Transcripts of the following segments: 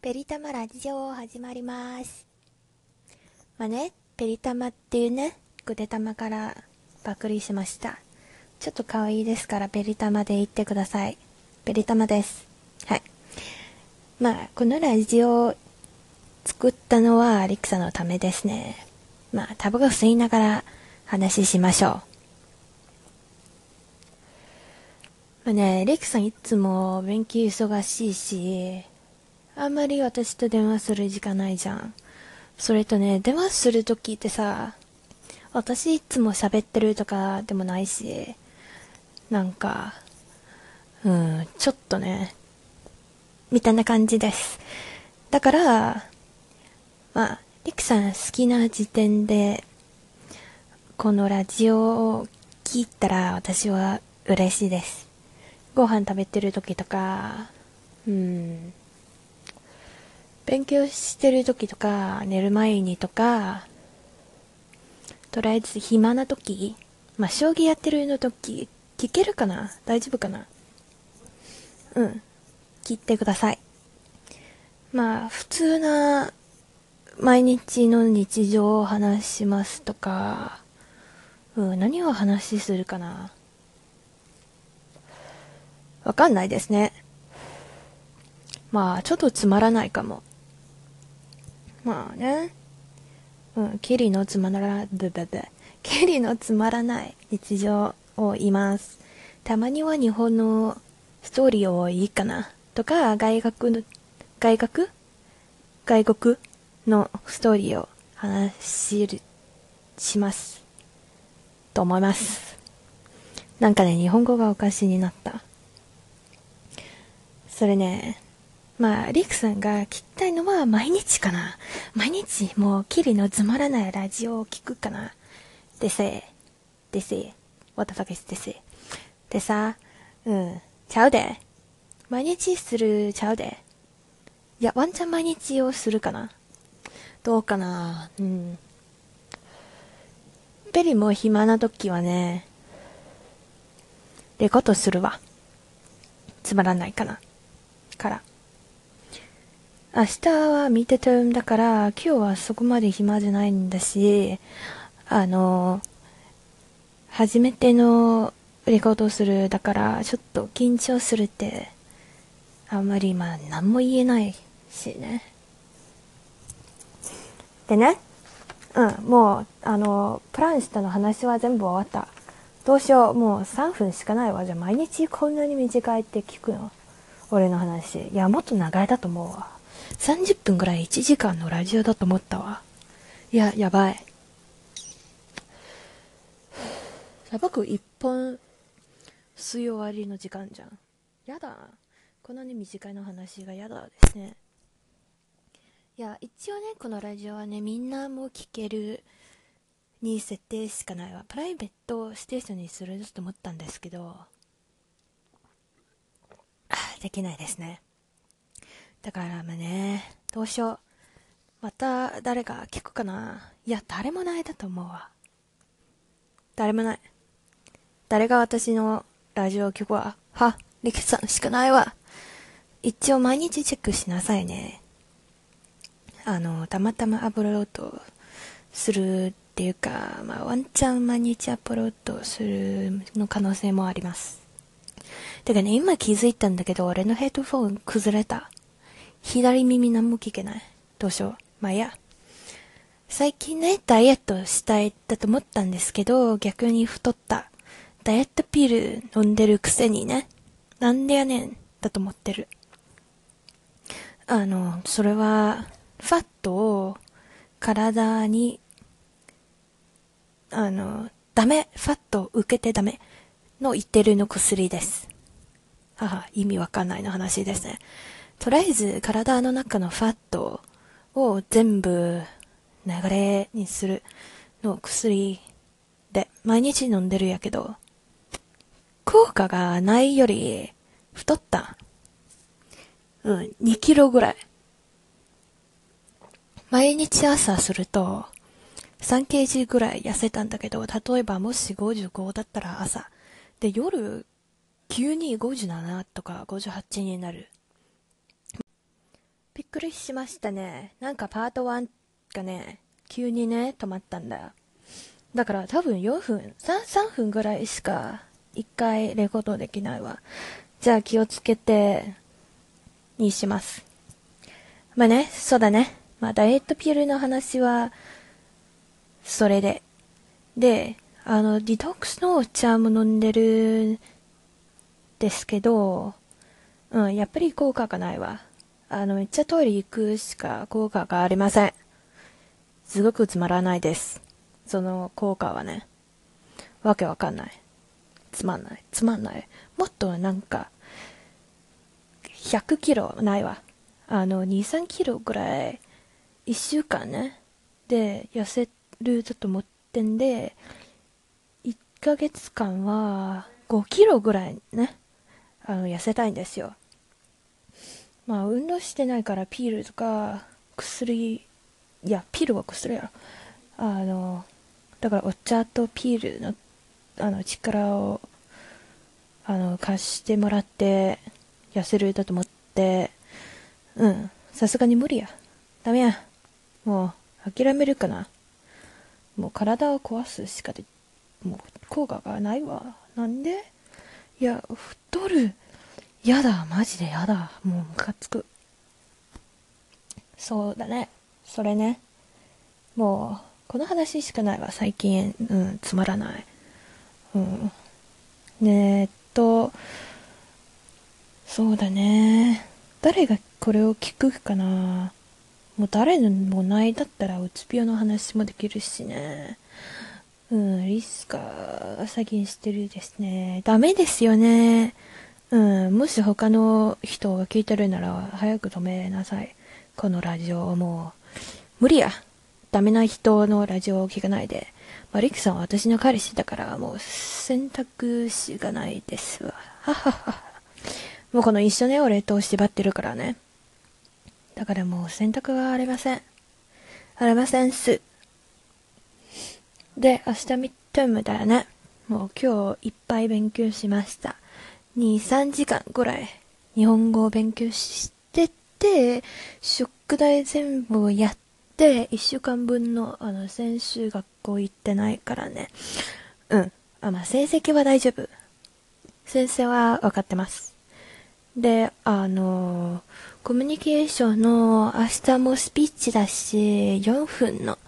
ペリタマラジオ始まります。まあね、ペリタマっていうね、グデタマからパクリしました。ちょっと可愛いですから、ペリタマで言ってください。ペリタマです。はい。まあ、このラジオを作ったのはアリクサのためですね。まあ、タバコ吸いながら話しましょう。まあね、リクさんいつも勉強忙しいし、あんまり私と電話する時間ないじゃん。それとね、電話するときってさ、私いつも喋ってるとかでもないし、なんか、うん、ちょっとね、みたいな感じです。だから、まあ、リクさん好きな時点で、このラジオを聞いたら私は嬉しいです。ご飯食べてる時とか、うん、勉強してる時とか、寝る前にとか、とりあえず暇な時、まあ、将棋やってるの時、聞けるかな？大丈夫かな？うん。聞いてください。まあ、普通な、毎日の日常を話しますとか、うん、何を話するかな？わかんないですね。まあ、ちょっとつまらないかも。まあね。うん、キリのつまらない、ブブブ。キリのつまらない日常を言います。たまには日本のストーリーをいいかな。とか、外国の、外国外国のストーリーを話し、します。と思います。なんかね、日本語がおかしになった。それね、まあ、リクさんが聞きたいのは毎日かな。毎日もうキリのつまらないラジオを聞くかな。でせ、でせ、what the fuck is でせ。でさ、うん、ちゃうで。毎日するちゃうで。いや、ワンチャン毎日をするかな。どうかな。うん。ペリも暇な時はね、レコードするわ。つまらないかな。から。明日は見てたんだから、今日はそこまで暇じゃないんだし、あの、初めてのレコードをする、だから、ちょっと緊張するって、あんまりまあ、何も言えないしね。でね、うん、もう、あの、プランしたの話は全部終わった。どうしよう、もう3分しかないわ。じゃあ毎日こんなに短いって聞くの？俺の話。いや、もっと長いだと思うわ。30分ぐらい1時間のラジオだと思ったわ。いや、やばい。やばく1本吸い終わりの時間じゃん。やだ。こんなに短いの話がやだですね。いや、一応ね、このラジオはね、みんなも聞けるに設定しかないわ。プライベートステーションにすると思ったんですけど、できないですね。だからまあね、どうしよう。また誰か聞くかないや、誰もないだと思うわ。誰もない。誰が私のラジオを聞くわ。は、リキさんしかないわ。一応毎日チェックしなさいね。あの、たまたまアップロードするっていうか、まあ、ワンチャン毎日アップロードするの可能性もあります。てかね、今気づいたんだけど、俺のヘッドフォン崩れた。左耳何も聞けない？どうしよう？まあ、いや。最近ね、ダイエットしたいだと思ったんですけど、逆に太った。ダイエットピール飲んでるくせにね、なんでやねん、だと思ってる。あの、それは、ファットを体に、あの、ダメ、ファットを受けてダメの言ってるの薬です。は意味わかんないの話ですね。とりあえず体の中のファットを全部流れにするの薬で毎日飲んでるやけど、効果がないより太った。うん、2キロぐらい。毎日朝すると3 kg ぐらい痩せたんだけど、例えばもし55だったら朝。で、夜、急に57とか58になる。びっくりしましたね。なんかパート1がね、急にね、止まったんだよ。だから多分4分、3、3分ぐらいしか1回レコードできないわ。じゃあ気をつけて、にします。まあね、そうだね。まあダイエットピルの話は、それで。で、あの、ディトックスのお茶も飲んでるですけど、うん、やっぱり効果がないわ。あの、めっちゃトイレ行くしか効果がありません。すごくつまらないです。その効果はね。わけわかんない。つまんない。つまんない。もっとなんか、100キロないわ。あの、2、3キロぐらい、1週間ね。で、痩せるちょっと思ってんで、1ヶ月間は5キロぐらいね、あの、痩せたいんですよ。まあ、運動してないからピールとか薬、いや、ピールは薬やろ。あの、だからお茶とピールの、あの、力を、あの、貸してもらって、痩せるだと思って、うん、さすがに無理や。ダメや。もう、諦めるかな。もう体を壊すしかで、もう効果がないわ。なんでいや、太る。やだ、マジでやだ。もうムカつく。そうだね。それね。もう、この話しかないわ、最近。うん、つまらない。うん。ねえっと、そうだね。誰がこれを聞くかな。もう誰もないだったらうつ病の話もできるしね。うん、リスカ詐欺してるですね。ダメですよね。うん、もし他の人が聞いてるなら早く止めなさい。このラジオもう、無理や。ダメな人のラジオを聞かないで。まあ、リクさんは私の彼氏だからもう選択肢がないですわ。ははは。もうこの一緒ね、俺と縛ってるからね。だからもう選択はありません。ありませんす。で、明日ミッドムだよね。もう今日いっぱい勉強しました。2、3時間ぐらい日本語を勉強してて、宿題全部やって、1週間分の、あの、先週学校行ってないからね。うん。あ、まあ、成績は大丈夫。先生は分かってます。で、あの、コミュニケーションの明日もスピーチだし、4分の。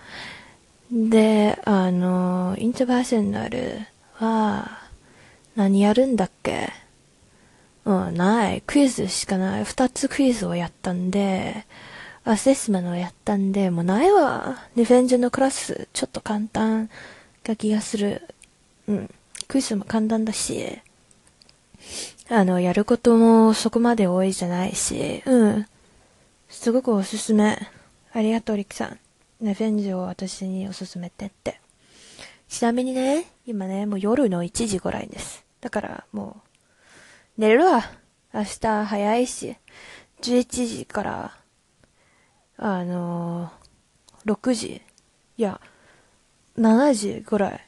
で、あの、インターバーセナルは、何やるんだっけ？うん、ない。クイズしかない。二つクイズをやったんで、アセスメントをやったんで、もうないわ。ディフェンジのクラス、ちょっと簡単な気がする。うん。クイズも簡単だし、あの、やることもそこまで多いじゃないし、うん。すごくおすすめ。ありがとう、リクさん。ディフェンジを私におすすめてって。ちなみにね、今ね、もう夜の1時ぐらいです。だからもう、寝るわ。明日早いし、11時から、あのー、6時、いや、7時ぐらい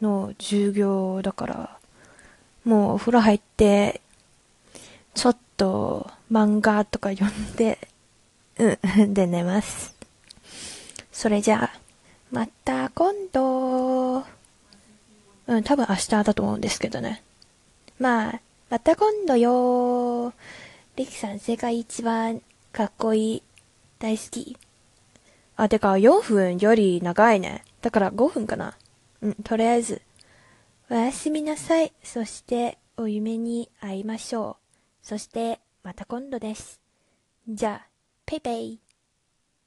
の授業だから、もうお風呂入って、ちょっと漫画とか読んで、うん、で寝ます。それじゃあ、また今度、うん、多分明日だと思うんですけどね。まあ、また今度よリキさん世界一番かっこいい。大好き。あ、てか4分より長いね。だから5分かな。うん、とりあえず。おやすみなさい。そしてお夢に会いましょう。そしてまた今度です。じゃあ、ペイペイ。